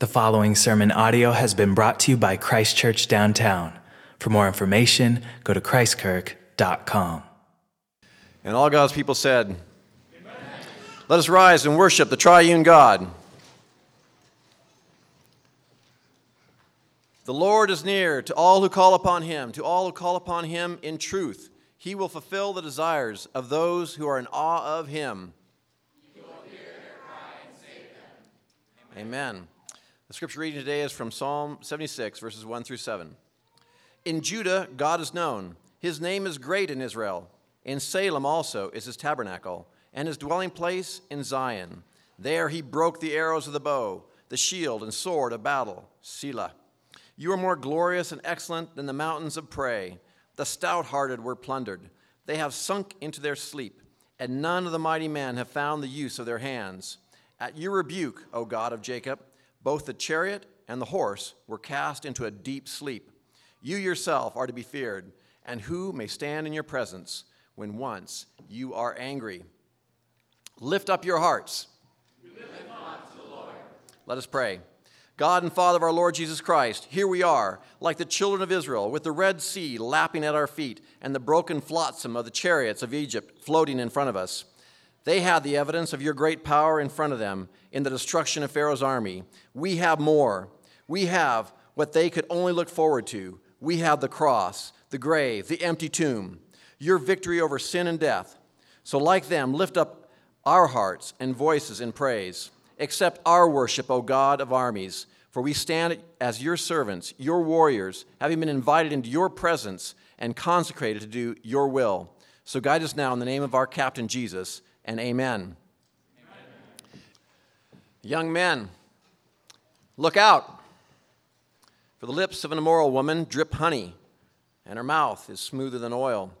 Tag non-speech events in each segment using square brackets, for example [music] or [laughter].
The following sermon audio has been brought to you by Christ Church Downtown. For more information, go to christkirk.com. And all God's people said, Amen. Let us rise and worship the triune God. The Lord is near to all who call upon him, to all who call upon him in truth. He will fulfill the desires of those who are in awe of him. Amen. The scripture reading today is from Psalm 76, verses 1 through 7. In Judah, God is known. His name is great in Israel. In Salem also is his tabernacle, and his dwelling place in Zion. There he broke the arrows of the bow, the shield and sword of battle. Selah. You are more glorious and excellent than the mountains of prey. The stout hearted were plundered. They have sunk into their sleep, and none of the mighty men have found the use of their hands. At your rebuke, O God of Jacob, both the chariot and the horse were cast into a deep sleep. You yourself are to be feared, and who may stand in your presence when once you are angry? Lift up your hearts. Let us pray. God and Father of our Lord Jesus Christ, here we are, like the children of Israel, with the Red Sea lapping at our feet and the broken flotsam of the chariots of Egypt floating in front of us. They had the evidence of your great power in front of them in the destruction of Pharaoh's army. We have more. We have what they could only look forward to. We have the cross, the grave, the empty tomb, your victory over sin and death. So, like them, lift up our hearts and voices in praise. Accept our worship, O God of armies, for we stand as your servants, your warriors, having been invited into your presence and consecrated to do your will. So, guide us now in the name of our captain Jesus and amen. amen. Young men, look out. For the lips of an immoral woman drip honey, and her mouth is smoother than oil.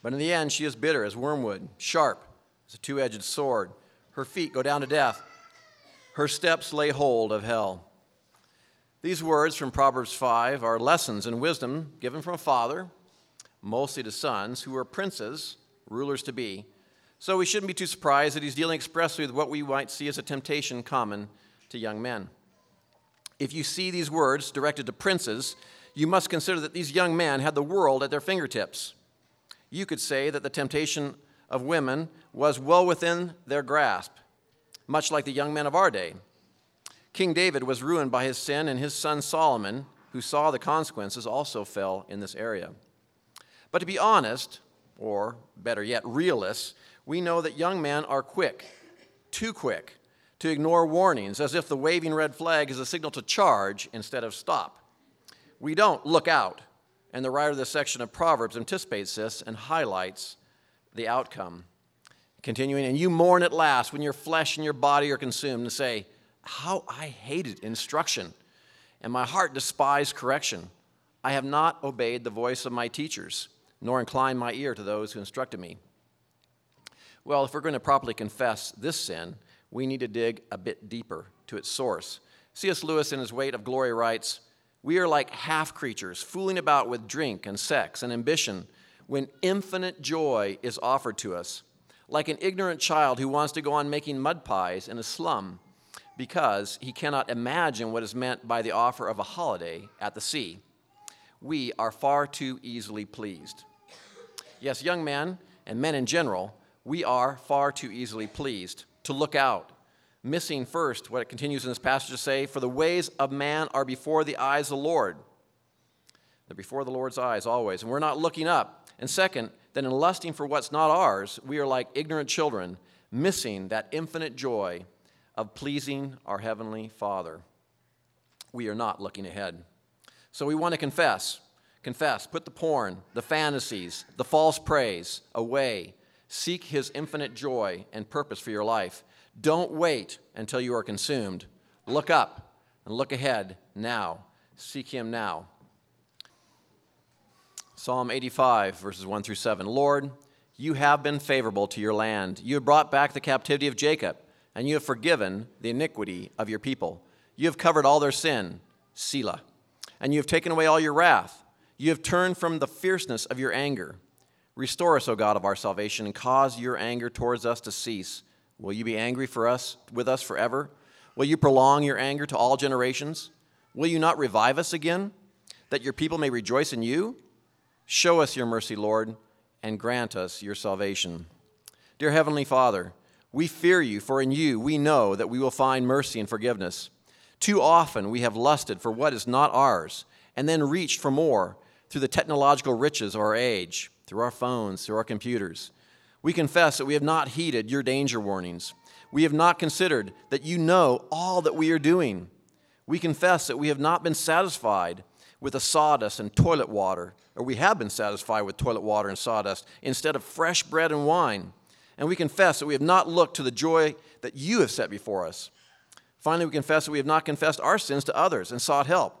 But in the end, she is bitter as wormwood, sharp as a two edged sword. Her feet go down to death, her steps lay hold of hell. These words from Proverbs 5 are lessons in wisdom given from a father, mostly to sons who are princes, rulers to be so we shouldn't be too surprised that he's dealing expressly with what we might see as a temptation common to young men. If you see these words directed to princes, you must consider that these young men had the world at their fingertips. You could say that the temptation of women was well within their grasp, much like the young men of our day. King David was ruined by his sin, and his son Solomon, who saw the consequences, also fell in this area. But to be honest, or better yet, realists, we know that young men are quick, too quick, to ignore warnings as if the waving red flag is a signal to charge instead of stop. We don't look out, and the writer of this section of Proverbs anticipates this and highlights the outcome. Continuing, and you mourn at last when your flesh and your body are consumed, and say, How I hated instruction, and my heart despised correction. I have not obeyed the voice of my teachers, nor inclined my ear to those who instructed me. Well, if we're going to properly confess this sin, we need to dig a bit deeper to its source. C.S. Lewis, in his Weight of Glory, writes We are like half creatures, fooling about with drink and sex and ambition when infinite joy is offered to us, like an ignorant child who wants to go on making mud pies in a slum because he cannot imagine what is meant by the offer of a holiday at the sea. We are far too easily pleased. Yes, young men and men in general we are far too easily pleased to look out, missing first what it continues in this passage to say, For the ways of man are before the eyes of the Lord. They're before the Lord's eyes always, and we're not looking up. And second, that in lusting for what's not ours, we are like ignorant children, missing that infinite joy of pleasing our Heavenly Father. We are not looking ahead. So we want to confess. Confess. Put the porn, the fantasies, the false praise away Seek his infinite joy and purpose for your life. Don't wait until you are consumed. Look up and look ahead now. Seek him now. Psalm 85, verses 1 through 7. Lord, you have been favorable to your land. You have brought back the captivity of Jacob, and you have forgiven the iniquity of your people. You have covered all their sin, Selah, and you have taken away all your wrath. You have turned from the fierceness of your anger. Restore us, O God of our salvation, and cause your anger towards us to cease. Will you be angry for us with us forever? Will you prolong your anger to all generations? Will you not revive us again, that your people may rejoice in you? Show us your mercy, Lord, and grant us your salvation. Dear Heavenly Father, we fear you, for in you we know that we will find mercy and forgiveness. Too often we have lusted for what is not ours, and then reached for more through the technological riches of our age, through our phones, through our computers. We confess that we have not heeded your danger warnings. We have not considered that you know all that we are doing. We confess that we have not been satisfied with the sawdust and toilet water, or we have been satisfied with toilet water and sawdust instead of fresh bread and wine. And we confess that we have not looked to the joy that you have set before us. Finally, we confess that we have not confessed our sins to others and sought help.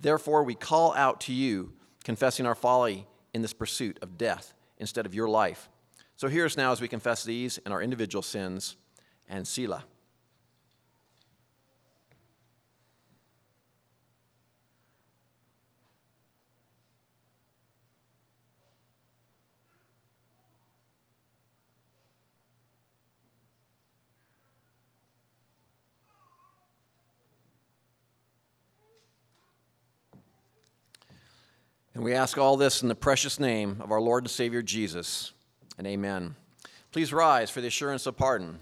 Therefore, we call out to you, confessing our folly in this pursuit of death instead of your life. So hear us now as we confess these and our individual sins and Selah. And we ask all this in the precious name of our Lord and Savior Jesus. And amen. Please rise for the assurance of pardon.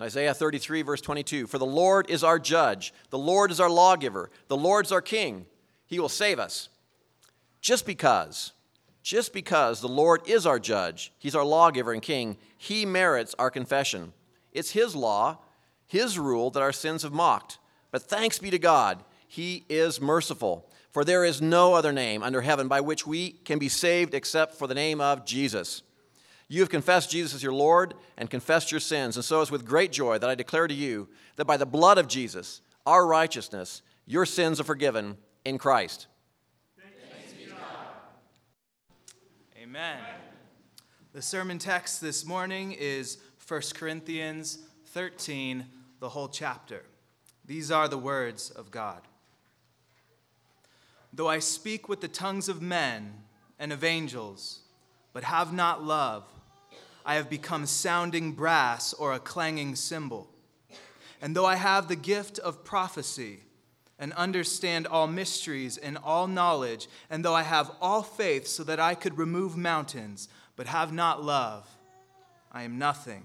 Isaiah 33, verse 22 For the Lord is our judge, the Lord is our lawgiver, the Lord is our king. He will save us. Just because, just because the Lord is our judge, He's our lawgiver and king, He merits our confession. It's His law, His rule that our sins have mocked. But thanks be to God, He is merciful. For there is no other name under heaven by which we can be saved except for the name of Jesus. You have confessed Jesus as your Lord and confessed your sins, and so it's with great joy that I declare to you that by the blood of Jesus, our righteousness, your sins are forgiven in Christ. Amen. The sermon text this morning is 1 Corinthians 13, the whole chapter. These are the words of God. Though I speak with the tongues of men and of angels, but have not love, I have become sounding brass or a clanging cymbal. And though I have the gift of prophecy and understand all mysteries and all knowledge, and though I have all faith so that I could remove mountains, but have not love, I am nothing.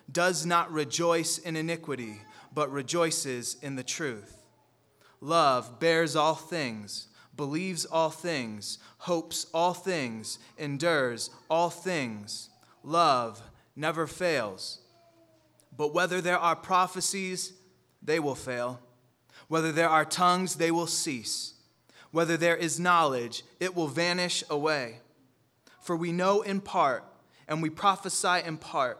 does not rejoice in iniquity, but rejoices in the truth. Love bears all things, believes all things, hopes all things, endures all things love never fails. But whether there are prophecies, they will fail. Whether there are tongues, they will cease. Whether there is knowledge, it will vanish away. For we know in part, and we prophesy in part.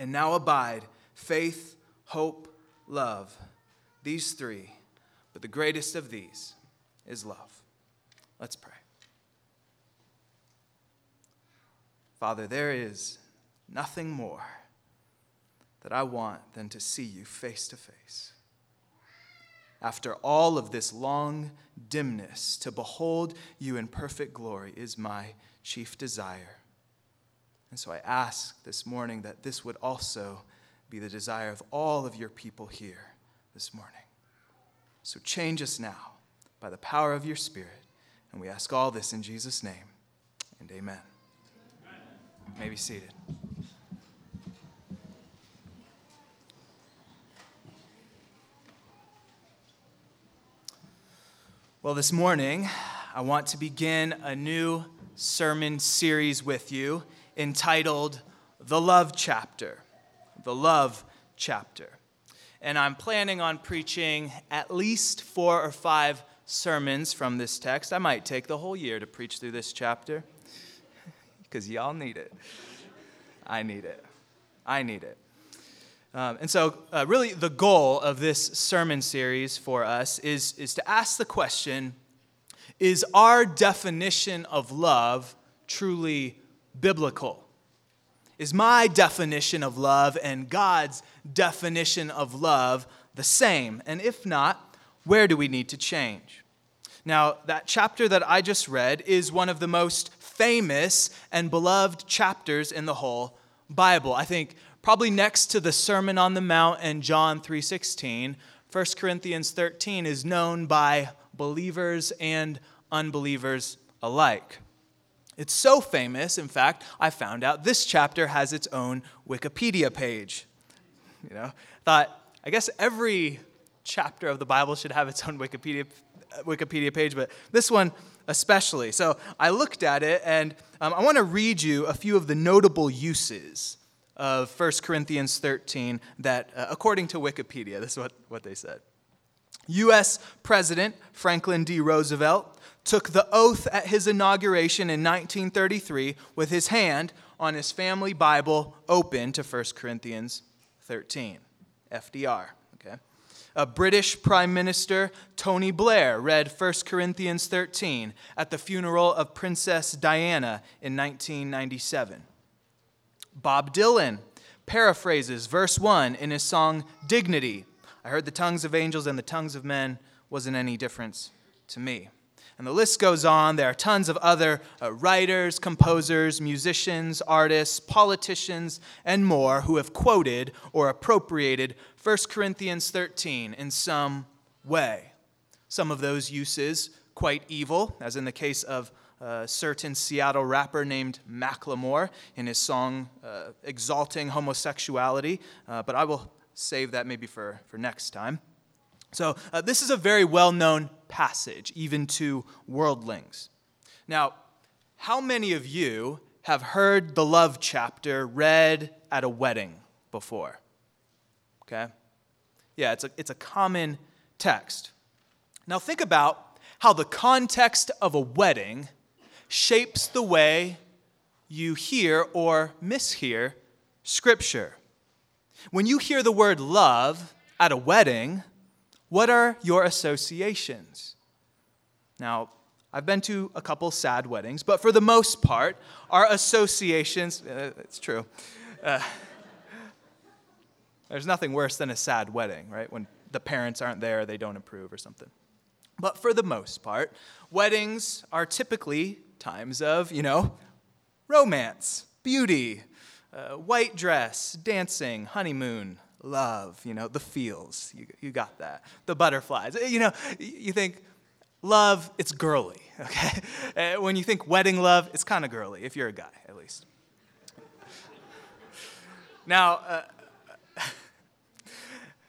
And now abide faith, hope, love. These three, but the greatest of these is love. Let's pray. Father, there is nothing more that I want than to see you face to face. After all of this long dimness, to behold you in perfect glory is my chief desire. And so I ask this morning that this would also be the desire of all of your people here this morning. So change us now by the power of your Spirit. And we ask all this in Jesus' name. And amen. amen. You may be seated. Well, this morning, I want to begin a new sermon series with you entitled The Love Chapter. The Love Chapter. And I'm planning on preaching at least four or five sermons from this text. I might take the whole year to preach through this chapter because y'all need it. I need it. I need it. Um, and so, uh, really, the goal of this sermon series for us is, is to ask the question Is our definition of love truly biblical? Is my definition of love and God's definition of love the same? And if not, where do we need to change? Now, that chapter that I just read is one of the most famous and beloved chapters in the whole Bible. I think probably next to the Sermon on the Mount and John 3:16, 1 Corinthians 13 is known by believers and unbelievers alike. It's so famous, in fact, I found out this chapter has its own Wikipedia page. You know, thought I guess every chapter of the Bible should have its own Wikipedia Wikipedia page, but this one especially. So I looked at it, and um, I want to read you a few of the notable uses of 1 Corinthians 13 that, uh, according to Wikipedia, this is what, what they said. U.S. President Franklin D. Roosevelt took the oath at his inauguration in 1933 with his hand on his family Bible open to 1 Corinthians 13. FDR. Okay. A British Prime Minister, Tony Blair, read 1 Corinthians 13 at the funeral of Princess Diana in 1997. Bob Dylan paraphrases verse 1 in his song Dignity. I heard the tongues of angels and the tongues of men wasn't any difference to me. And the list goes on. There are tons of other uh, writers, composers, musicians, artists, politicians, and more who have quoted or appropriated 1 Corinthians 13 in some way. Some of those uses quite evil, as in the case of a certain Seattle rapper named Macklemore in his song uh, exalting homosexuality, uh, but I will save that maybe for, for next time. So, uh, this is a very well known passage, even to worldlings. Now, how many of you have heard the love chapter read at a wedding before? Okay? Yeah, it's a, it's a common text. Now, think about how the context of a wedding shapes the way you hear or mishear Scripture. When you hear the word love at a wedding, what are your associations? Now, I've been to a couple sad weddings, but for the most part, our associations, uh, it's true. Uh, there's nothing worse than a sad wedding, right? When the parents aren't there, they don't approve or something. But for the most part, weddings are typically times of, you know, romance, beauty, uh, white dress, dancing, honeymoon, love, you know, the feels. You, you got that. The butterflies. You know, you think love, it's girly, [laughs] okay? Uh, when you think wedding love, it's kind of girly, if you're a guy, at least. Now, uh, [laughs]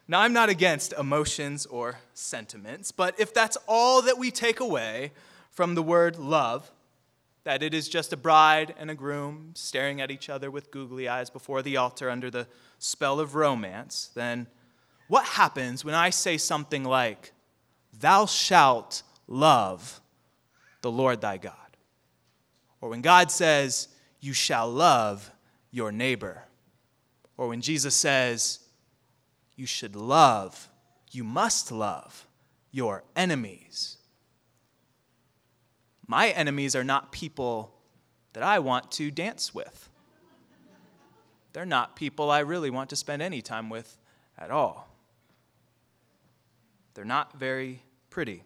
now, I'm not against emotions or sentiments, but if that's all that we take away from the word love, that it is just a bride and a groom staring at each other with googly eyes before the altar under the spell of romance, then what happens when I say something like, Thou shalt love the Lord thy God? Or when God says, You shall love your neighbor? Or when Jesus says, you should love, you must love your enemies. My enemies are not people that I want to dance with. They're not people I really want to spend any time with at all. They're not very pretty.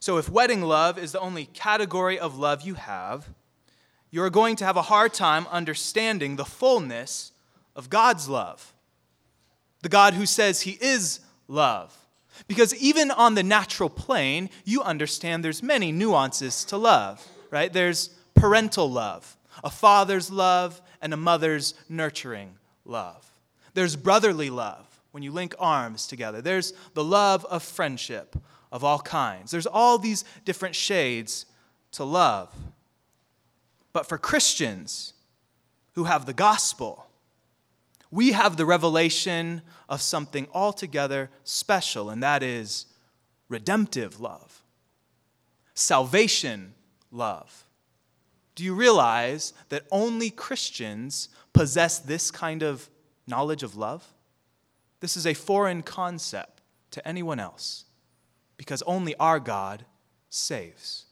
So, if wedding love is the only category of love you have, you're going to have a hard time understanding the fullness of God's love the God who says he is love. Because even on the natural plane, you understand there's many nuances to love, right? There's parental love, a father's love, and a mother's nurturing love. There's brotherly love when you link arms together. There's the love of friendship, of all kinds. There's all these different shades to love. But for Christians who have the gospel, we have the revelation of something altogether special, and that is redemptive love, salvation love. Do you realize that only Christians possess this kind of knowledge of love? This is a foreign concept to anyone else because only our God saves.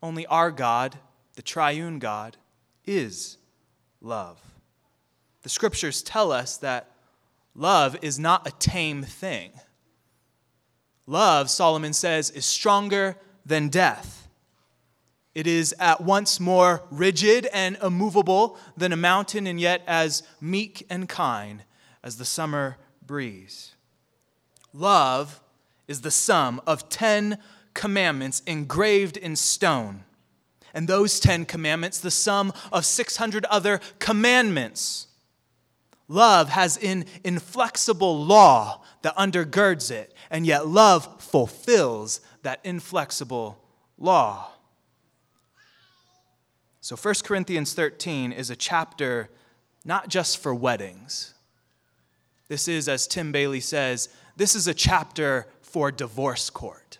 Only our God, the triune God, is love. The scriptures tell us that love is not a tame thing. Love, Solomon says, is stronger than death. It is at once more rigid and immovable than a mountain, and yet as meek and kind as the summer breeze. Love is the sum of 10 commandments engraved in stone. And those 10 commandments, the sum of 600 other commandments. Love has an inflexible law that undergirds it, and yet love fulfills that inflexible law. So 1 Corinthians 13 is a chapter not just for weddings. This is, as Tim Bailey says, this is a chapter for divorce court.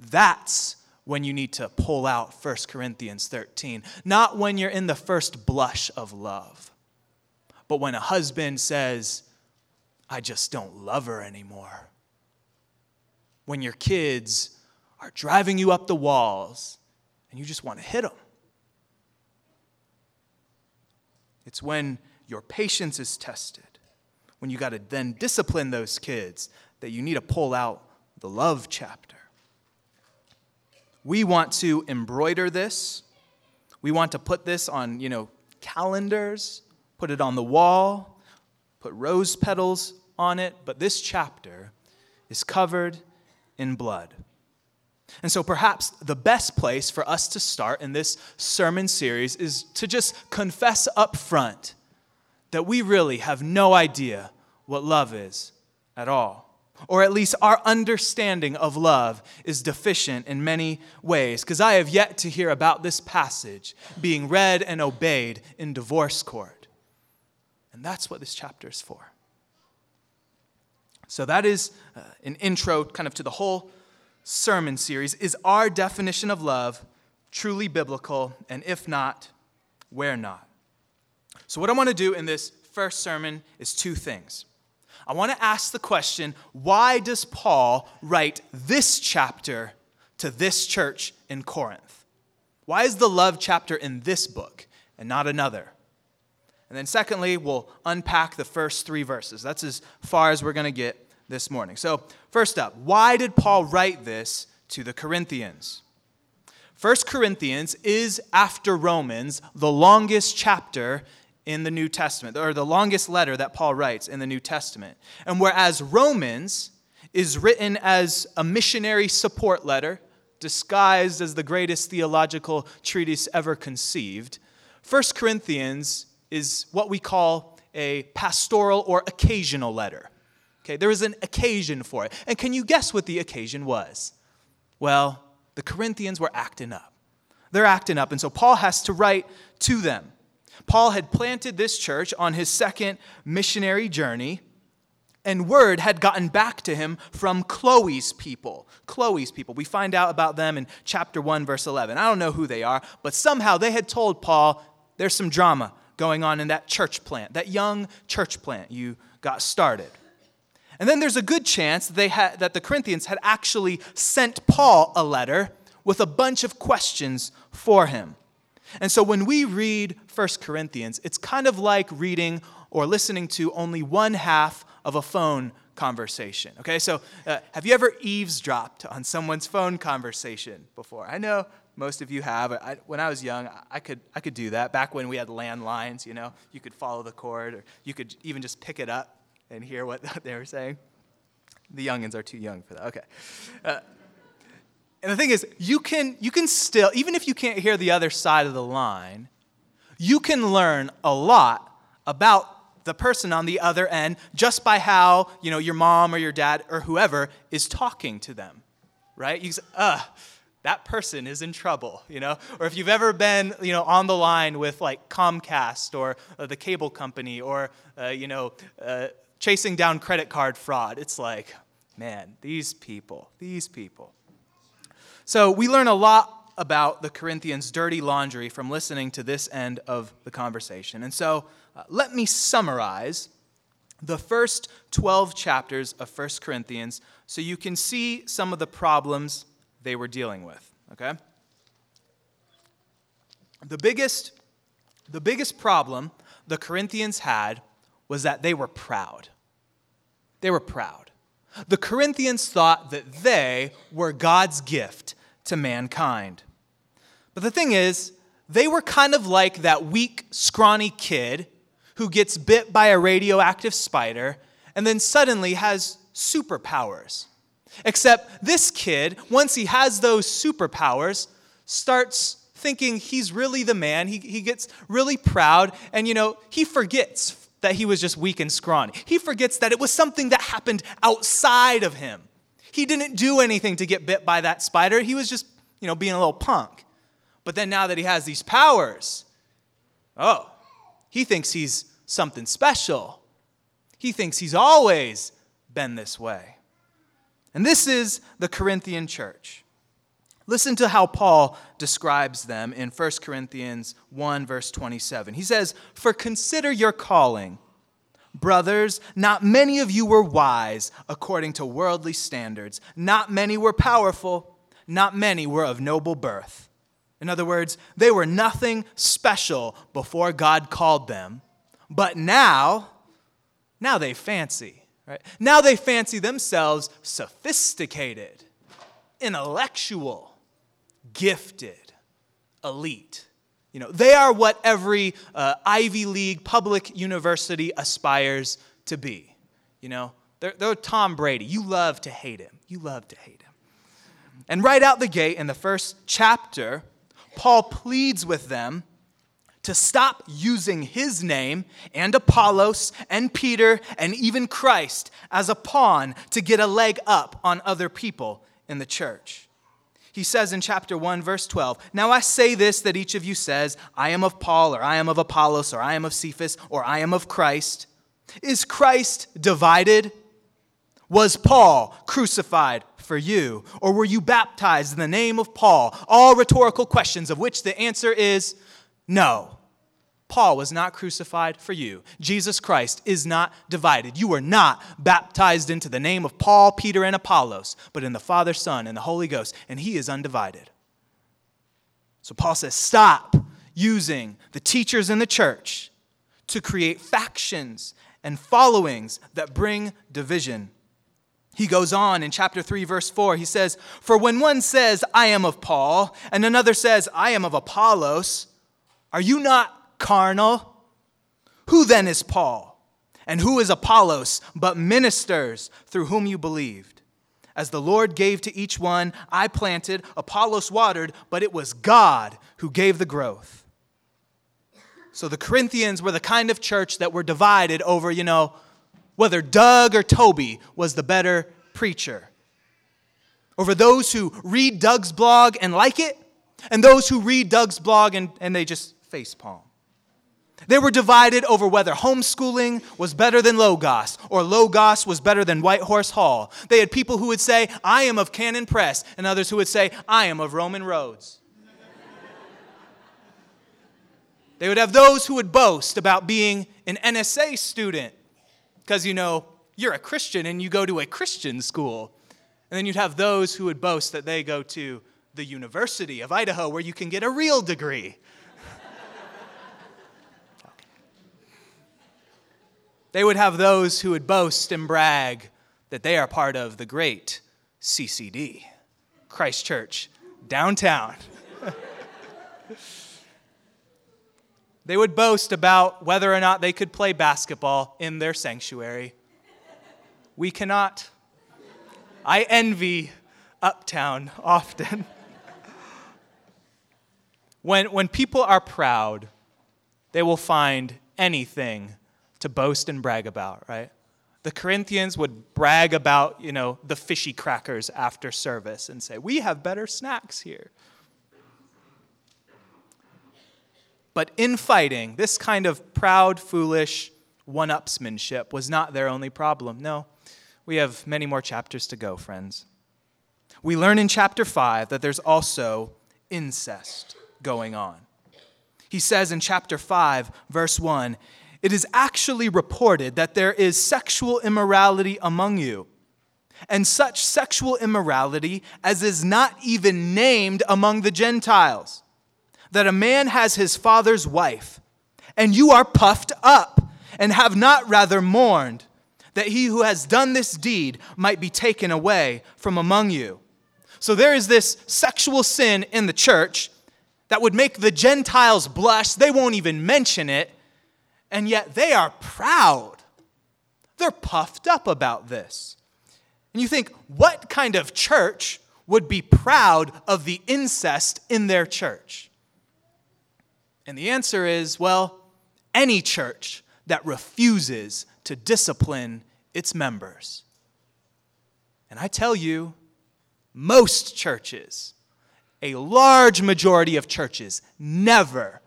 That's when you need to pull out 1 Corinthians 13, not when you're in the first blush of love, but when a husband says, I just don't love her anymore. When your kids are driving you up the walls and you just want to hit them. It's when your patience is tested, when you got to then discipline those kids, that you need to pull out the love chapter. We want to embroider this. We want to put this on, you know, calendars, put it on the wall, put rose petals on it, but this chapter is covered in blood. And so, perhaps the best place for us to start in this sermon series is to just confess up front that we really have no idea what love is at all. Or at least our understanding of love is deficient in many ways, because I have yet to hear about this passage being read and obeyed in divorce court. And that's what this chapter is for. So, that is uh, an intro kind of to the whole sermon series is our definition of love truly biblical? And if not, where not? So, what I want to do in this first sermon is two things. I want to ask the question why does Paul write this chapter to this church in Corinth? Why is the love chapter in this book and not another? And then, secondly, we'll unpack the first three verses. That's as far as we're going to get this morning. So, first up, why did Paul write this to the Corinthians? First Corinthians is, after Romans, the longest chapter in the New Testament, or the longest letter that Paul writes in the New Testament. And whereas Romans is written as a missionary support letter, disguised as the greatest theological treatise ever conceived, First Corinthians is what we call a pastoral or occasional letter. Okay, there is an occasion for it. And can you guess what the occasion was? Well, the Corinthians were acting up. They're acting up, and so Paul has to write to them. Paul had planted this church on his second missionary journey, and word had gotten back to him from Chloe's people. Chloe's people. We find out about them in chapter 1, verse 11. I don't know who they are, but somehow they had told Paul there's some drama going on in that church plant, that young church plant you got started. And then there's a good chance they had, that the Corinthians had actually sent Paul a letter with a bunch of questions for him. And so when we read 1 Corinthians, it's kind of like reading or listening to only one half of a phone conversation. Okay, so uh, have you ever eavesdropped on someone's phone conversation before? I know most of you have. I, when I was young, I could, I could do that. Back when we had landlines, you know, you could follow the cord or you could even just pick it up and hear what [laughs] they were saying? The youngins are too young for that. Okay. Uh, and the thing is, you can, you can still, even if you can't hear the other side of the line, you can learn a lot about the person on the other end just by how, you know, your mom or your dad or whoever is talking to them, right? You say, uh, that person is in trouble, you know? Or if you've ever been, you know, on the line with like Comcast or uh, the cable company or, uh, you know, uh, chasing down credit card fraud, it's like, man, these people, these people. So we learn a lot about the Corinthians' dirty laundry from listening to this end of the conversation. And so uh, let me summarize the first 12 chapters of 1 Corinthians so you can see some of the problems they were dealing with, okay? The biggest, the biggest problem the Corinthians had was that they were proud. They were proud. The Corinthians thought that they were God's gift to mankind. But the thing is, they were kind of like that weak, scrawny kid who gets bit by a radioactive spider and then suddenly has superpowers. Except this kid, once he has those superpowers, starts thinking he's really the man. He, he gets really proud, and you know, he forgets that he was just weak and scrawny. He forgets that it was something that happened outside of him. He didn't do anything to get bit by that spider. He was just, you know, being a little punk. But then now that he has these powers, oh, he thinks he's something special. He thinks he's always been this way. And this is the Corinthian church. Listen to how Paul describes them in 1 Corinthians 1, verse 27. He says, For consider your calling. Brothers, not many of you were wise according to worldly standards. Not many were powerful. Not many were of noble birth. In other words, they were nothing special before God called them. But now, now they fancy. Right? Now they fancy themselves sophisticated, intellectual, gifted, elite. You know, they are what every uh, Ivy League public university aspires to be. You know, they're, they're Tom Brady. You love to hate him. You love to hate him. And right out the gate in the first chapter, Paul pleads with them to stop using his name and Apollos and Peter and even Christ as a pawn to get a leg up on other people in the church. He says in chapter 1, verse 12, Now I say this that each of you says, I am of Paul, or I am of Apollos, or I am of Cephas, or I am of Christ. Is Christ divided? Was Paul crucified for you? Or were you baptized in the name of Paul? All rhetorical questions of which the answer is no. Paul was not crucified for you. Jesus Christ is not divided. You were not baptized into the name of Paul, Peter, and Apollos, but in the Father, Son, and the Holy Ghost, and he is undivided. So Paul says, stop using the teachers in the church to create factions and followings that bring division. He goes on in chapter 3, verse 4. He says, For when one says, I am of Paul, and another says, I am of Apollos, are you not carnal? Who then is Paul? And who is Apollos but ministers through whom you believed? As the Lord gave to each one, I planted, Apollos watered, but it was God who gave the growth. So the Corinthians were the kind of church that were divided over, you know, whether Doug or Toby was the better preacher. Over those who read Doug's blog and like it, and those who read Doug's blog and, and they just face palm. They were divided over whether homeschooling was better than Logos or Logos was better than White Horse Hall. They had people who would say, I am of Canon Press, and others who would say, I am of Roman Roads. they would have those who would boast about being an NSA student because, you know, you're a Christian and you go to a Christian school. And then you'd have those who would boast that they go to the University of Idaho where you can get a real degree. They would have those who would boast and brag that they are part of the great CCD, Christ Church, downtown. [laughs] they would boast about whether or not they could play basketball in their sanctuary. We cannot. I envy Uptown often. [laughs] when, when people are proud, they will find anything to boast and brag about, right? The Corinthians would brag about, you know, the fishy crackers after service and say, "We have better snacks here." But infighting, this kind of proud, foolish one upsmanship was not their only problem. No, we have many more chapters to go, friends. We learn in chapter 5 that there's also incest going on. He says in chapter 5, verse 1 It is actually reported that there is sexual immorality among you, and such sexual immorality as is not even named among the Gentiles that a man has his father's wife, and you are puffed up, and have not rather mourned that he who has done this deed might be taken away from among you. So there is this sexual sin in the church that would make the Gentiles blush. They won't even mention it, and yet they are proud. They're puffed up about this. And you think, what kind of church would be proud of the incest in their church? And the answer is well, any church that refuses to discipline its members. And I tell you, most churches, a large majority of churches, never,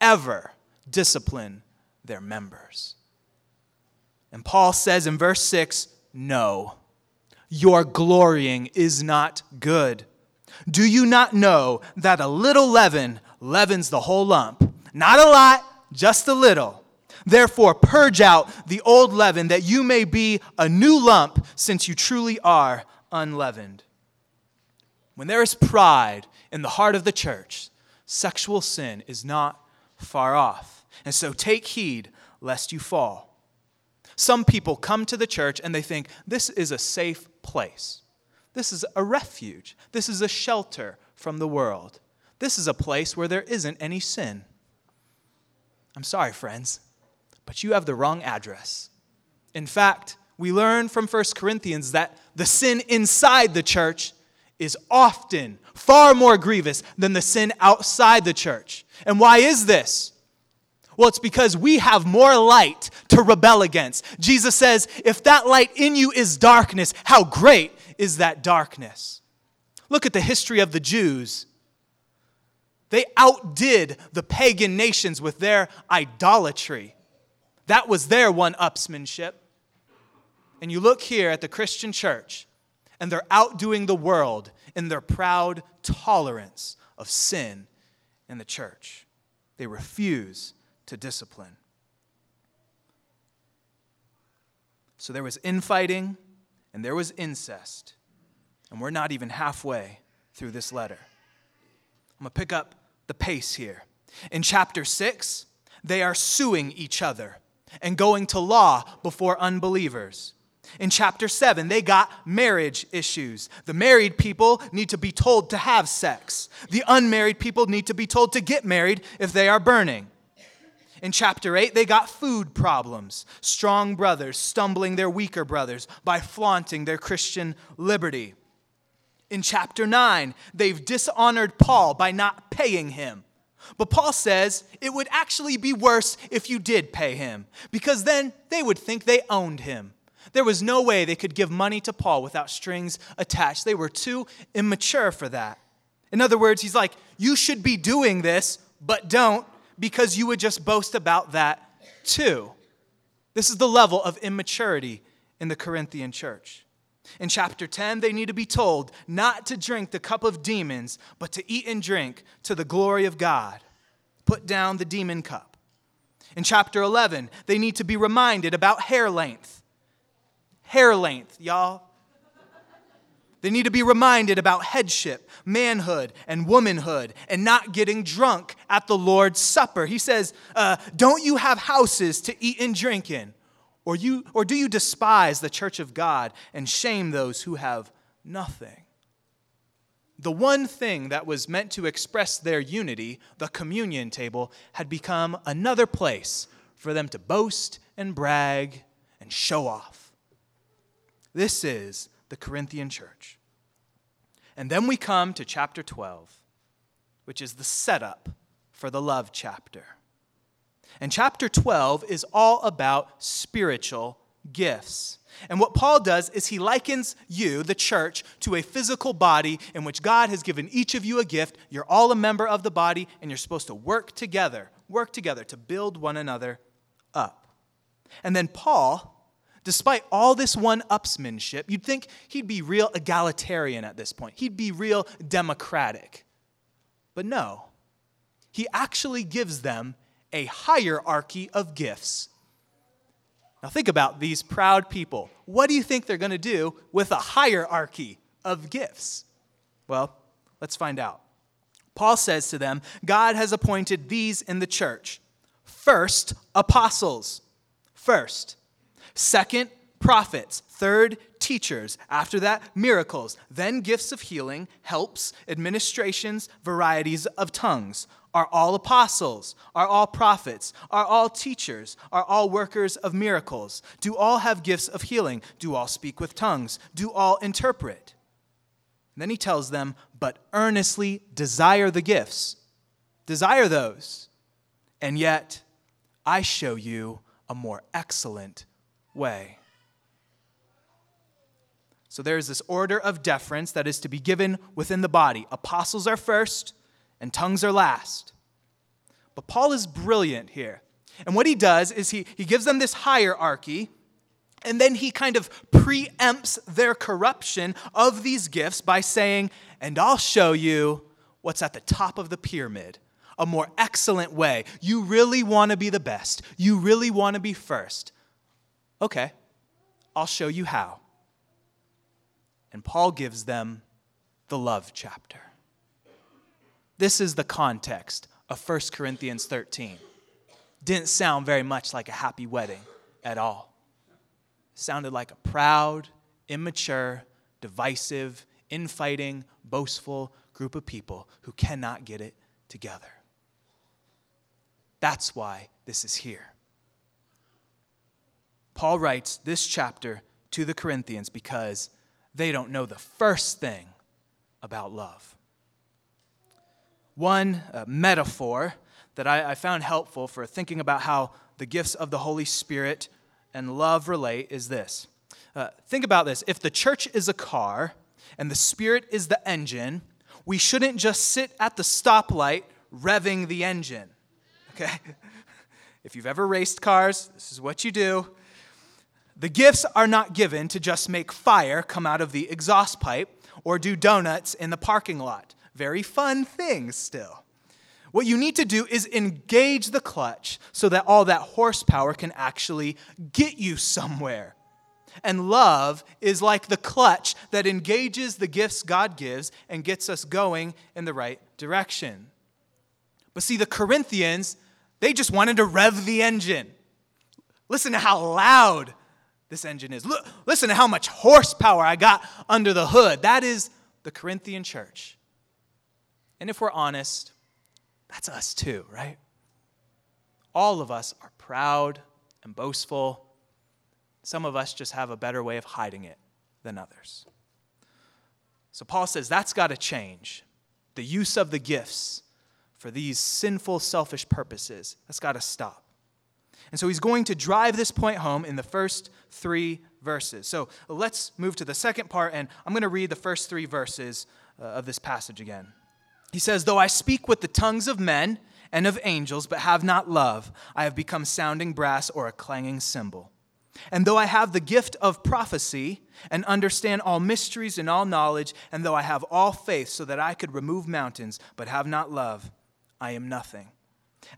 ever discipline their members. And Paul says in verse 6 no, your glorying is not good. Do you not know that a little leaven leavens the whole lump. Not a lot, just a little. Therefore, purge out the old leaven that you may be a new lump, since you truly are unleavened. When there is pride in the heart of the church, sexual sin is not far off. And so take heed lest you fall. Some people come to the church and they think this is a safe place. This is a refuge. This is a shelter from the world. This is a place where there isn't any sin. I'm sorry, friends, but you have the wrong address. In fact, we learn from 1 Corinthians that the sin inside the church is often far more grievous than the sin outside the church. And why is this? Well, it's because we have more light to rebel against. Jesus says, if that light in you is darkness, how great is that darkness? Look at the history of the Jews they outdid the pagan nations with their idolatry. That was their one upsmanship. And you look here at the Christian church, and they're outdoing the world in their proud tolerance of sin in the church. They refuse to discipline. So there was infighting and there was incest. And we're not even halfway through this letter. I'm going to pick up the pace here. In chapter 6, they are suing each other and going to law before unbelievers. In chapter 7, they got marriage issues. The married people need to be told to have sex. The unmarried people need to be told to get married if they are burning. In chapter 8, they got food problems. Strong brothers stumbling their weaker brothers by flaunting their Christian liberty in chapter 9. They've dishonored Paul by not paying him. But Paul says it would actually be worse if you did pay him, because then they would think they owned him. There was no way they could give money to Paul without strings attached. They were too immature for that. In other words, he's like, You should be doing this, but don't, because you would just boast about that too. This is the level of immaturity in the Corinthian church. In chapter 10, they need to be told not to drink the cup of demons, but to eat and drink to the glory of God. Put down the demon cup. In chapter 11, they need to be reminded about hair length. Hair length, y'all. They need to be reminded about headship, manhood, and womanhood, and not getting drunk at the Lord's Supper. He says, uh, Don't you have houses to eat and drink in? Or, you, or do you despise the church of God and shame those who have nothing? The one thing that was meant to express their unity, the communion table, had become another place for them to boast and brag and show off. This is the Corinthian church. And then we come to chapter 12, which is the setup for the love chapter. And chapter 12 is all about spiritual gifts. And what Paul does is he likens you, the church, to a physical body in which God has given each of you a gift. You're all a member of the body, and you're supposed to work together, work together to build one another up. And then Paul, despite all this one upsmanship, you'd think he'd be real egalitarian at this point, he'd be real democratic. But no, he actually gives them a hierarchy of gifts. Now, think about these proud people. What do you think they're going to do with a hierarchy of gifts? Well, let's find out. Paul says to them, God has appointed these in the church first, apostles, first, second, prophets, third, teachers, after that, miracles, then gifts of healing, helps, administrations, varieties of tongues. Are all apostles? Are all prophets? Are all teachers? Are all workers of miracles? Do all have gifts of healing? Do all speak with tongues? Do all interpret? And then he tells them, but earnestly desire the gifts. Desire those. And yet, I show you a more excellent way. So there is this order of deference that is to be given within the body. Apostles are first, and tongues are last. But Paul is brilliant here. And what he does is he, he gives them this hierarchy, and then he kind of preempts their corruption of these gifts by saying, And I'll show you what's at the top of the pyramid, a more excellent way. You really want to be the best, you really want to be first. Okay, I'll show you how. And Paul gives them the love chapter. This is the context of 1 Corinthians 13. Didn't sound very much like a happy wedding at all. Sounded like a proud, immature, divisive, infighting, boastful group of people who cannot get it together. That's why this is here. Paul writes this chapter to the Corinthians because they don't know the first thing about love. One uh, metaphor that I, I found helpful for thinking about how the gifts of the Holy Spirit and love relate is this. Uh, think about this. If the church is a car and the Spirit is the engine, we shouldn't just sit at the stoplight revving the engine. Okay? [laughs] If you've ever raced cars, this is what you do. The gifts are not given to just make fire come out of the exhaust pipe or do donuts in the parking lot very fun things still. What you need to do is engage the clutch so that all that horsepower can actually get you somewhere. And love is like the clutch that engages the gifts God gives and gets us going in the right direction. But see, the Corinthians, they just wanted to rev the engine. Listen to how loud this engine is. Look, listen to how much horsepower I got under the hood. That is the Corinthian church. And if we're honest, that's us too, right? All of us are proud and boastful. Some of us just have a better way of hiding it than others. So Paul says that's got to change. The use of the gifts for these sinful, selfish purposes, that's got to stop. And so he's going to drive this point home in the first three verses. So let's move to the second part, and I'm going to read the first three verses uh, of this passage again. He says, Though I speak with the tongues of men and of angels, but have not love, I have become sounding brass or a clanging cymbal. And though I have the gift of prophecy and understand all mysteries and all knowledge, and though I have all faith so that I could remove mountains, but have not love, I am nothing.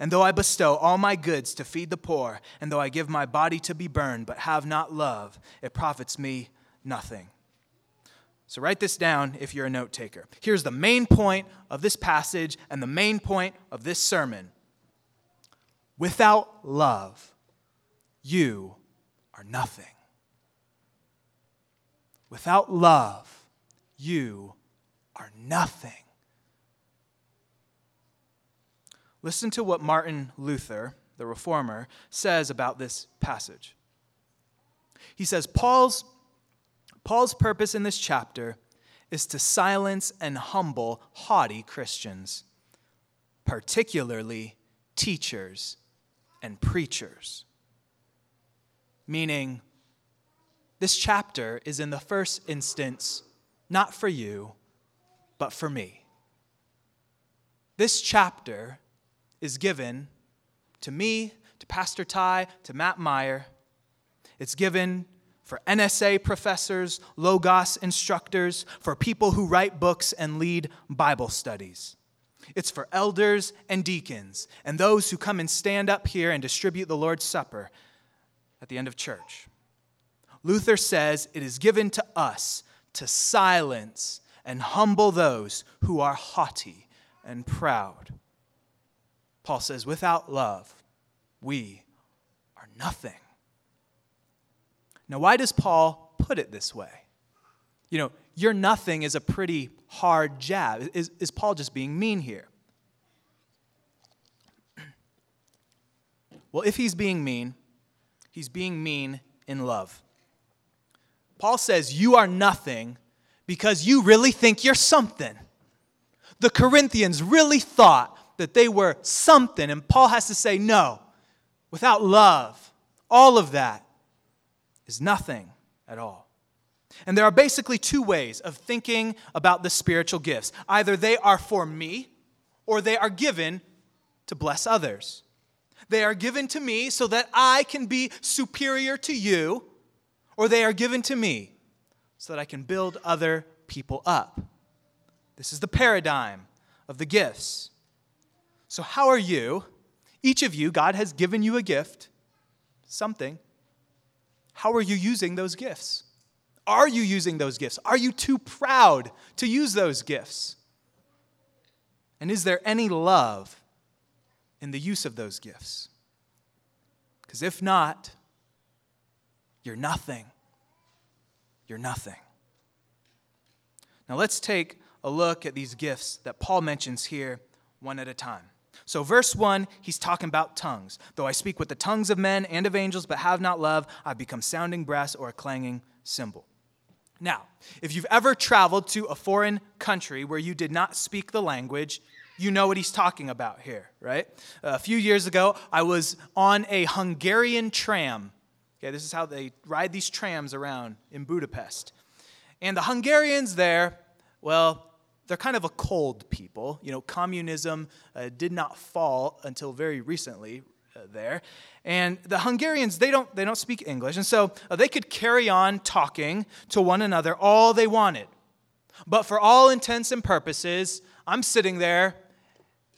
And though I bestow all my goods to feed the poor, and though I give my body to be burned, but have not love, it profits me nothing. So write this down if you're a note taker. Here's the main point of this passage and the main point of this sermon. Without love, you are nothing. Without love, you are nothing. Listen to what Martin Luther, the reformer, says about this passage. He says, Paul's Paul's purpose in this chapter is to silence and humble haughty Christians, particularly teachers and preachers. Meaning, this chapter is in the first instance not for you, but for me. This chapter is given to me, to Pastor Ty, to Matt Meyer. It's given for NSA professors, Logos instructors, for people who write books and lead Bible studies. It's for elders and deacons and those who come and stand up here and distribute the Lord's Supper at the end of church. Luther says it is given to us to silence and humble those who are haughty and proud. Paul says, without love, we are nothing. Now, why does Paul put it this way? You know, you're nothing is a pretty hard jab. Is, is Paul just being mean here? Well, if he's being mean, he's being mean in love. Paul says, You are nothing because you really think you're something. The Corinthians really thought that they were something, and Paul has to say, No, without love, all of that is nothing at all. And there are basically two ways of thinking about the spiritual gifts either they are for me, or they are given to bless others. They are given to me so that I can be superior to you, or they are given to me so that I can build other people up. This is the paradigm of the gifts. So, how are you? Each of you, God has given you a gift, something. How are you using those gifts? Are you using those gifts? Are you too proud to use those gifts? And is there any love in the use of those gifts? Because if not, you're nothing. You're nothing. Now let's take a look at these gifts that Paul mentions here one at a time. So, verse 1, he's talking about tongues. Though I speak with the tongues of men and of angels, but have not love, I've become sounding brass or a clanging cymbal. Now, if you've ever traveled to a foreign country where you did not speak the language, you know what he's talking about here, right? A few years ago, I was on a Hungarian tram. Okay, this is how they ride these trams around in Budapest. And the Hungarians there, well, they're kind of a cold people. You know, communism uh, did not fall until very recently uh, there. And the Hungarians, they don't, they don't speak English. And so uh, they could carry on talking to one another all they wanted. But for all intents and purposes, I'm sitting there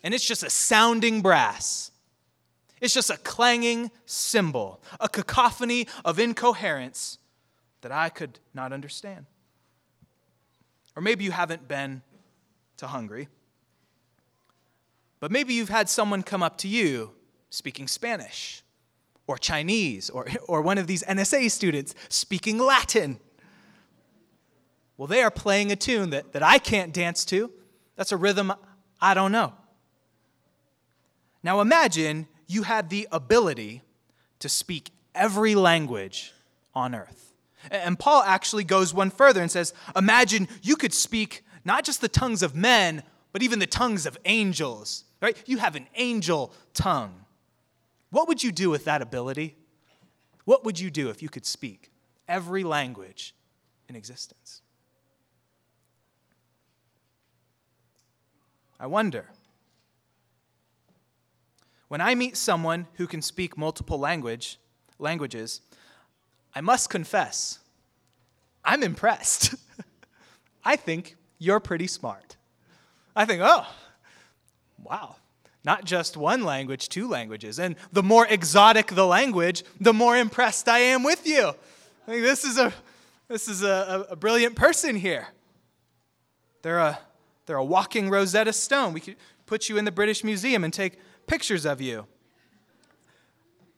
and it's just a sounding brass. It's just a clanging cymbal, a cacophony of incoherence that I could not understand. Or maybe you haven't been to Hungary, but maybe you've had someone come up to you speaking Spanish or Chinese or, [laughs] or one of these NSA students speaking Latin. Well, they are playing a tune that, that I can't dance to. That's a rhythm I don't know. Now imagine you had the ability to speak every language on earth. And Paul actually goes one further and says, Imagine you could speak not just the tongues of men, but even the tongues of angels, right? You have an angel tongue. What would you do with that ability? What would you do if you could speak every language in existence? I wonder. When I meet someone who can speak multiple language, languages, I must confess, I'm impressed. [laughs] I think you're pretty smart. I think, oh, wow, not just one language, two languages. And the more exotic the language, the more impressed I am with you. I think this is a, this is a, a brilliant person here. They're a, they're a walking Rosetta Stone. We could put you in the British Museum and take pictures of you.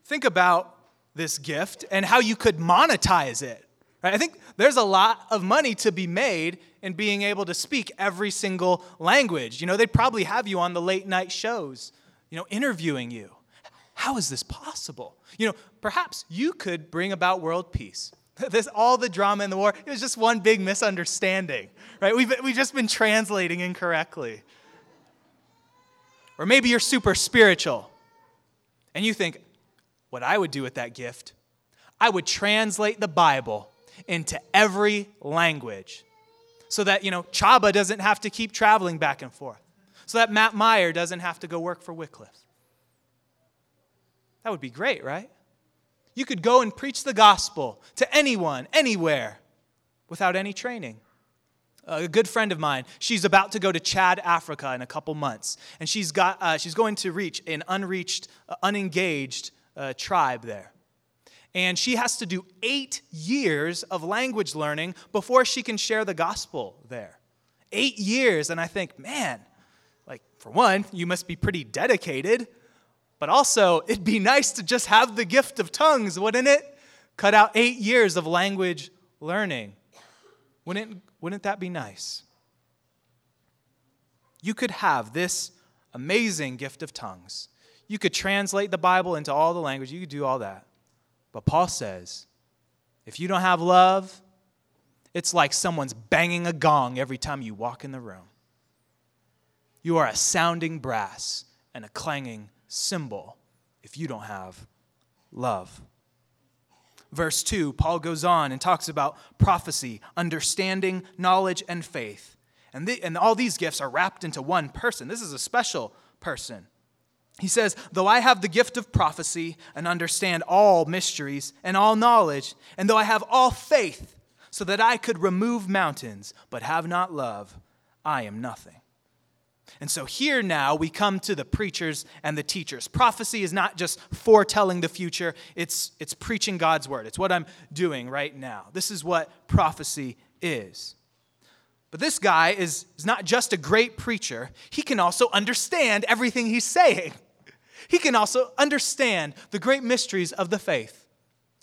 Think about this gift and how you could monetize it. Right? I think there's a lot of money to be made in being able to speak every single language. You know, they'd probably have you on the late night shows, you know, interviewing you. How is this possible? You know, perhaps you could bring about world peace. [laughs] This all the drama in the war, it was just one big misunderstanding, right? We've, we've just been translating incorrectly. Or maybe you're super spiritual and you think, what I would do with that gift, I would translate the Bible into every language so that, you know, Chaba doesn't have to keep traveling back and forth, so that Matt Meyer doesn't have to go work for Wycliffe. That would be great, right? You could go and preach the gospel to anyone, anywhere, without any training. A good friend of mine, she's about to go to Chad, Africa in a couple months. And she's, got, uh, she's going to reach an unreached, uh, unengaged uh, tribe there. And she has to do eight years of language learning before she can share the gospel there. Eight years. And I think, man, like, for one, you must be pretty dedicated. But also, it'd be nice to just have the gift of tongues, wouldn't it? Cut out eight years of language learning. Wouldn't, wouldn't that be nice? You could have this amazing gift of tongues. You could translate the Bible into all the language. You could do all that. But Paul says, if you don't have love, it's like someone's banging a gong every time you walk in the room. You are a sounding brass and a clanging cymbal if you don't have love. Verse 2, Paul goes on and talks about prophecy, understanding, knowledge, and faith. And, the, and all these gifts are wrapped into one person. This is a special person. He says, Though I have the gift of prophecy and understand all mysteries and all knowledge, and though I have all faith so that I could remove mountains, but have not love, I am nothing. And so here now we come to the preachers and the teachers. Prophecy is not just foretelling the future, it's, it's preaching God's word. It's what I'm doing right now. This is what prophecy is. But this guy is, is not just a great preacher, he can also understand everything he's saying. He can also understand the great mysteries of the faith.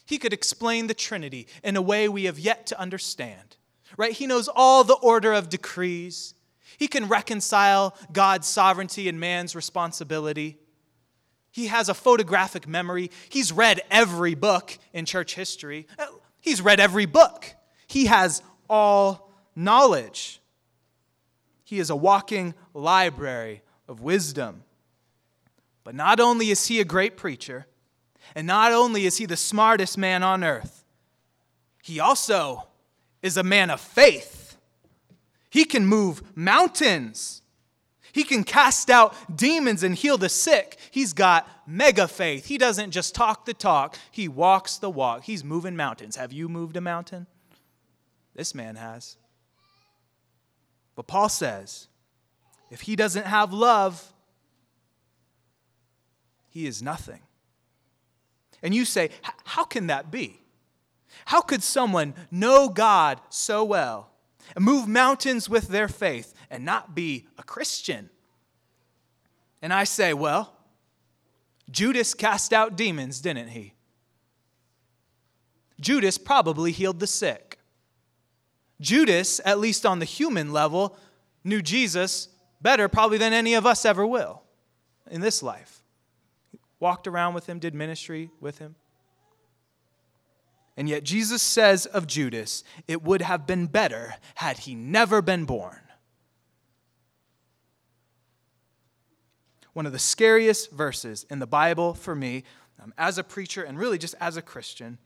He could explain the Trinity in a way we have yet to understand. Right? He knows all the order of decrees. He can reconcile God's sovereignty and man's responsibility. He has a photographic memory. He's read every book in church history. Uh, he's read every book. He has all knowledge. He is a walking library of wisdom. But not only is he a great preacher, and not only is he the smartest man on earth, he also is a man of faith. He can move mountains. He can cast out demons and heal the sick. He's got mega faith. He doesn't just talk the talk, he walks the walk. He's moving mountains. Have you moved a mountain? This man has. But Paul says if he doesn't have love, he is nothing. And you say, how can that be? How could someone know God so well and move mountains with their faith and not be a Christian? And I say, well, Judas cast out demons, didn't he? Judas probably healed the sick. Judas, at least on the human level, knew Jesus better probably than any of us ever will in this life. Walked around with him, did ministry with him. And yet Jesus says of Judas, it would have been better had he never been born. One of the scariest verses in the Bible for me, um, as a preacher and really just as a Christian,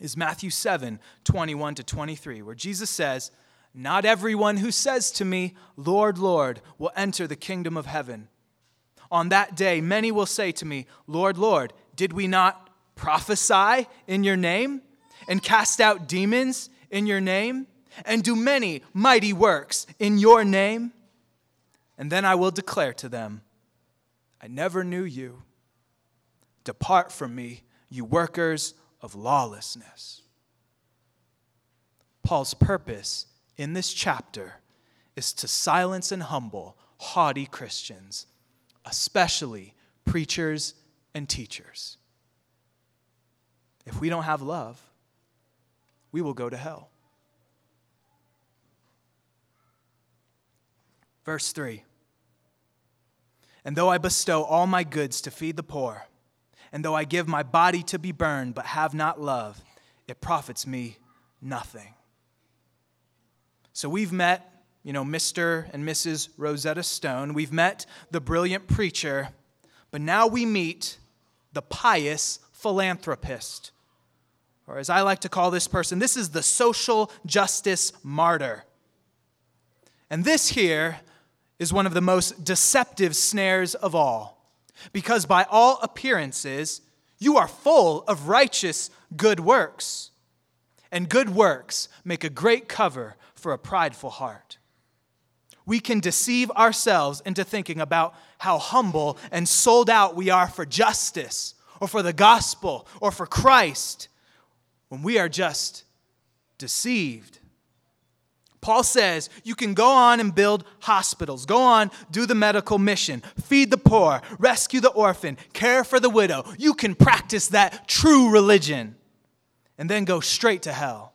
is Matthew 7 21 to 23, where Jesus says, Not everyone who says to me, Lord, Lord, will enter the kingdom of heaven. On that day, many will say to me, Lord, Lord, did we not prophesy in your name, and cast out demons in your name, and do many mighty works in your name? And then I will declare to them, I never knew you. Depart from me, you workers of lawlessness. Paul's purpose in this chapter is to silence and humble haughty Christians, especially preachers and teachers. If we don't have love, we will go to hell. Verse 3 And though I bestow all my goods to feed the poor, and though I give my body to be burned but have not love, it profits me nothing. So we've met, you know, Mr. and Mrs. Rosetta Stone. We've met the brilliant preacher, but now we meet the pious philanthropist. Or as I like to call this person, this is the social justice martyr. And this here is one of the most deceptive snares of all. Because by all appearances, you are full of righteous good works. And good works make a great cover for a prideful heart. We can deceive ourselves into thinking about how humble and sold out we are for justice or for the gospel or for Christ when we are just deceived. Paul says you can go on and build hospitals, go on, do the medical mission, feed the poor, rescue the orphan, care for the widow. You can practice that true religion and then go straight to hell.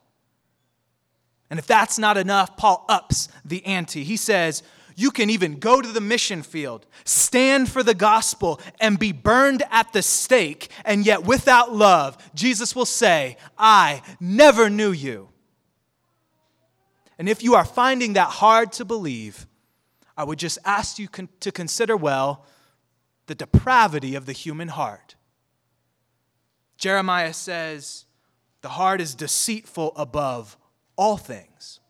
And if that's not enough, Paul ups the ante. He says, You can even go to the mission field, stand for the gospel, and be burned at the stake, and yet without love, Jesus will say, I never knew you. And if you are finding that hard to believe, I would just ask you to consider well the depravity of the human heart. Jeremiah says, The heart is deceitful above all things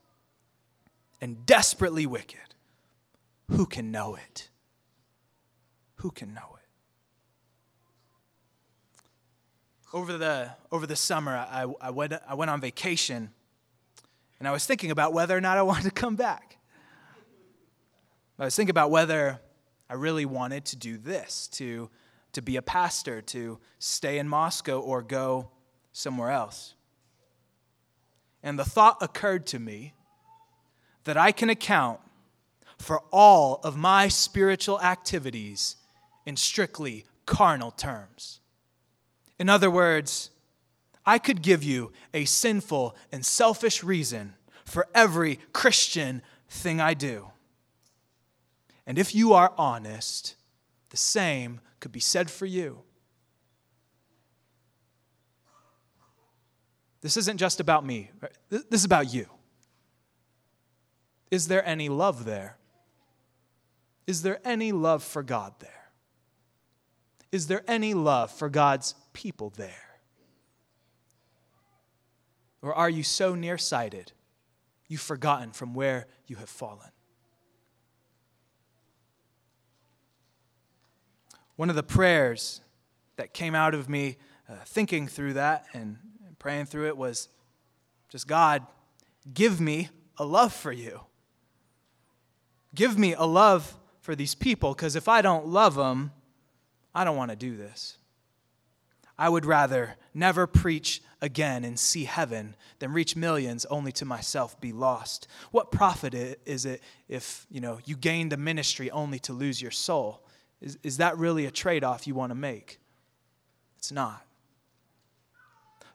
and desperately wicked. Who can know it? Who can know it? Over the, over the summer, I, I, went, I went on vacation and I was thinking about whether or not I [laughs] wanted to come back. I was thinking about whether I really wanted to do this, to, to be a pastor, to stay in Moscow or go somewhere else. And the thought occurred to me that I can account for all of my spiritual activities in strictly carnal terms. In other words, I could give you a sinful and selfish reason for every Christian thing I do. And if you are honest, the same could be said for you. This isn't just about me, this is about you. Is there any love there? Is there any love for God there? Is there any love for God's people there? Or are you so nearsighted you've forgotten from where you have fallen? One of the prayers that came out of me uh, thinking through that and praying through it was just God, give me a love for you. Give me a love for these people, because if I don't love them, I don't want to do this. I would rather never preach again and see heaven than reach millions only to myself be lost. What profit is it if you know you gain the ministry only to lose your soul? Is, is that really a trade off you want to make? It's not.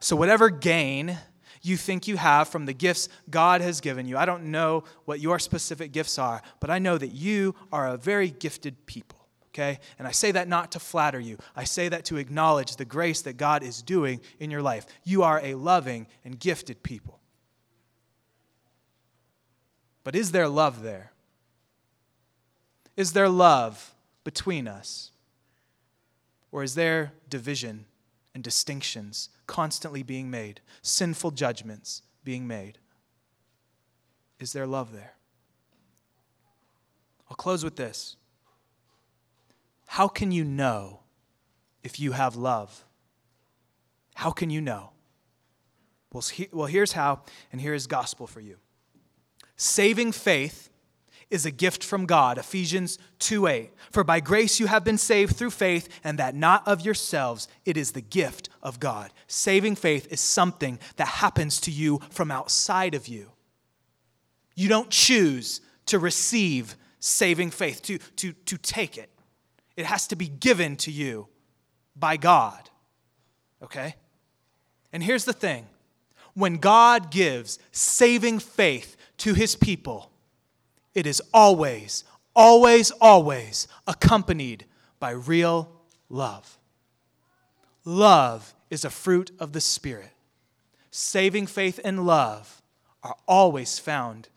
So, whatever gain you think you have from the gifts God has given you, I don't know what your specific gifts are, but I know that you are a very gifted people. Okay? And I say that not to flatter you. I say that to acknowledge the grace that God is doing in your life. You are a loving and gifted people. But is there love there? Is there love between us? Or is there division and distinctions constantly being made, sinful judgments being made. Is there love there? I'll close with this. How can you know if you have love? How can you know? Well, well here's how, and here is gospel for you. Saving faith is a gift from God. Ephesians 2 8. For by grace you have been saved through faith, and that not of yourselves, it is the gift of God. Saving faith is something that happens to you from outside of you. You don't choose to receive saving faith, to, to, to take it. It has to be given to you by God. Okay? And here's the thing when God gives saving faith to his people, it is always, always, always accompanied by real love. Love is a fruit of the Spirit. Saving faith and love are always found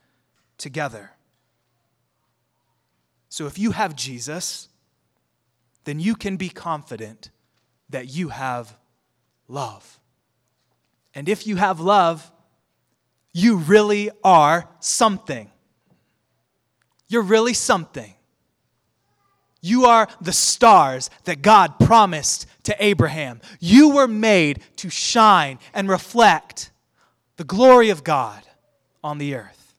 together. So if you have Jesus, then you can be confident that you have love. And if you have love, you really are something. You're really something. You are the stars that God promised to Abraham. You were made to shine and reflect the glory of God on the earth.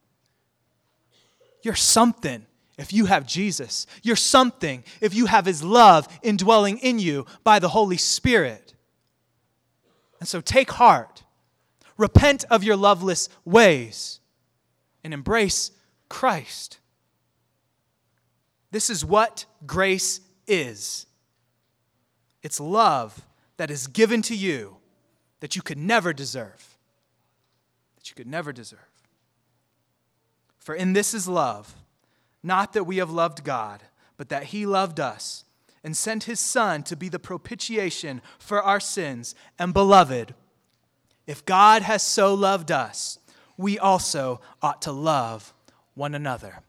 You're something if you have Jesus. You're something if you have His love indwelling in you by the Holy Spirit. And so take heart, repent of your loveless ways, and embrace Christ. This is what grace is it's love that is given to you that you could never deserve. That you could never deserve. For in this is love, not that we have loved God, but that He loved us and sent His Son to be the propitiation for our sins. And beloved, if God has so loved us, we also ought to love one another.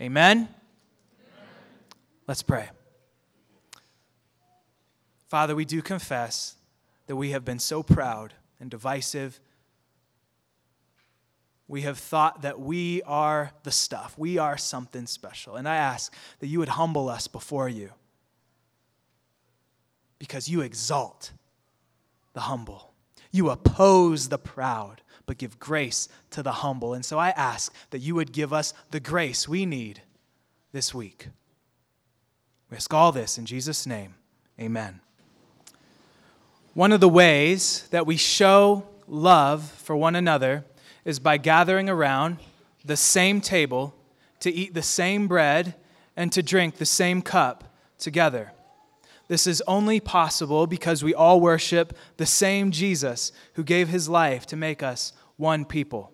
Amen. Let's pray. Father, we do confess that we have been so proud and divisive. We have thought that we are the stuff, we are something special. And I ask that you would humble us before you because you exalt the humble, you oppose the proud. But give grace to the humble. And so I ask that you would give us the grace we need this week. We ask all this in Jesus' name. Amen. One of the ways that we show love for one another is by gathering around the same table to eat the same bread and to drink the same cup together. This is only possible because we all worship the same Jesus who gave his life to make us one people.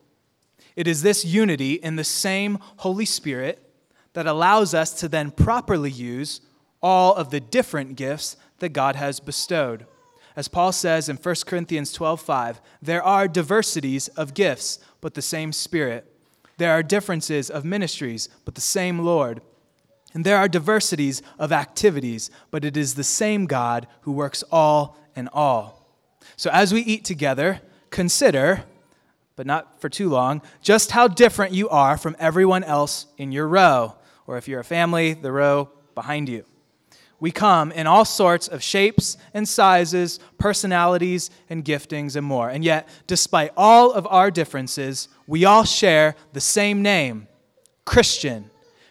It is this unity in the same Holy Spirit that allows us to then properly use all of the different gifts that God has bestowed. As Paul says in 1 Corinthians 12:5, there are diversities of gifts, but the same Spirit. There are differences of ministries, but the same Lord. And there are diversities of activities, but it is the same God who works all in all. So as we eat together, consider, but not for too long, just how different you are from everyone else in your row, or if you're a family, the row behind you. We come in all sorts of shapes and sizes, personalities and giftings, and more. And yet, despite all of our differences, we all share the same name Christian,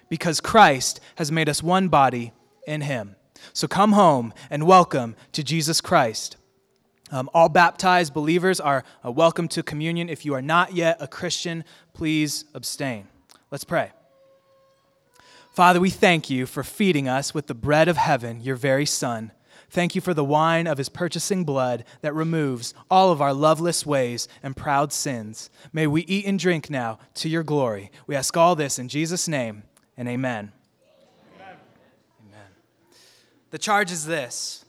because Christ has made us one body in Him. So come home and welcome to Jesus Christ. Um, all baptized believers are uh, welcome to communion. If you are not yet a Christian, please abstain. Let's pray. Father, we thank you for feeding us with the bread of heaven, your very Son. Thank you for the wine of his purchasing blood that removes all of our loveless ways and proud sins. May we eat and drink now to your glory. We ask all this in Jesus' name, and amen. Amen. amen. The charge is this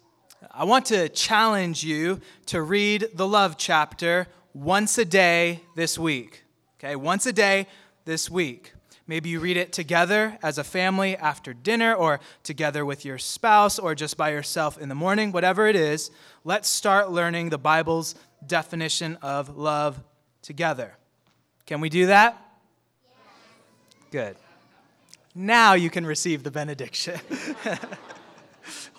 I want to challenge you to read the love chapter once a day this week. Okay, once a day this week. Maybe you read it together as a family after dinner, or together with your spouse, or just by yourself in the morning, whatever it is. Let's start learning the Bible's definition of love together. Can we do that? Good. Now you can receive the benediction. [laughs]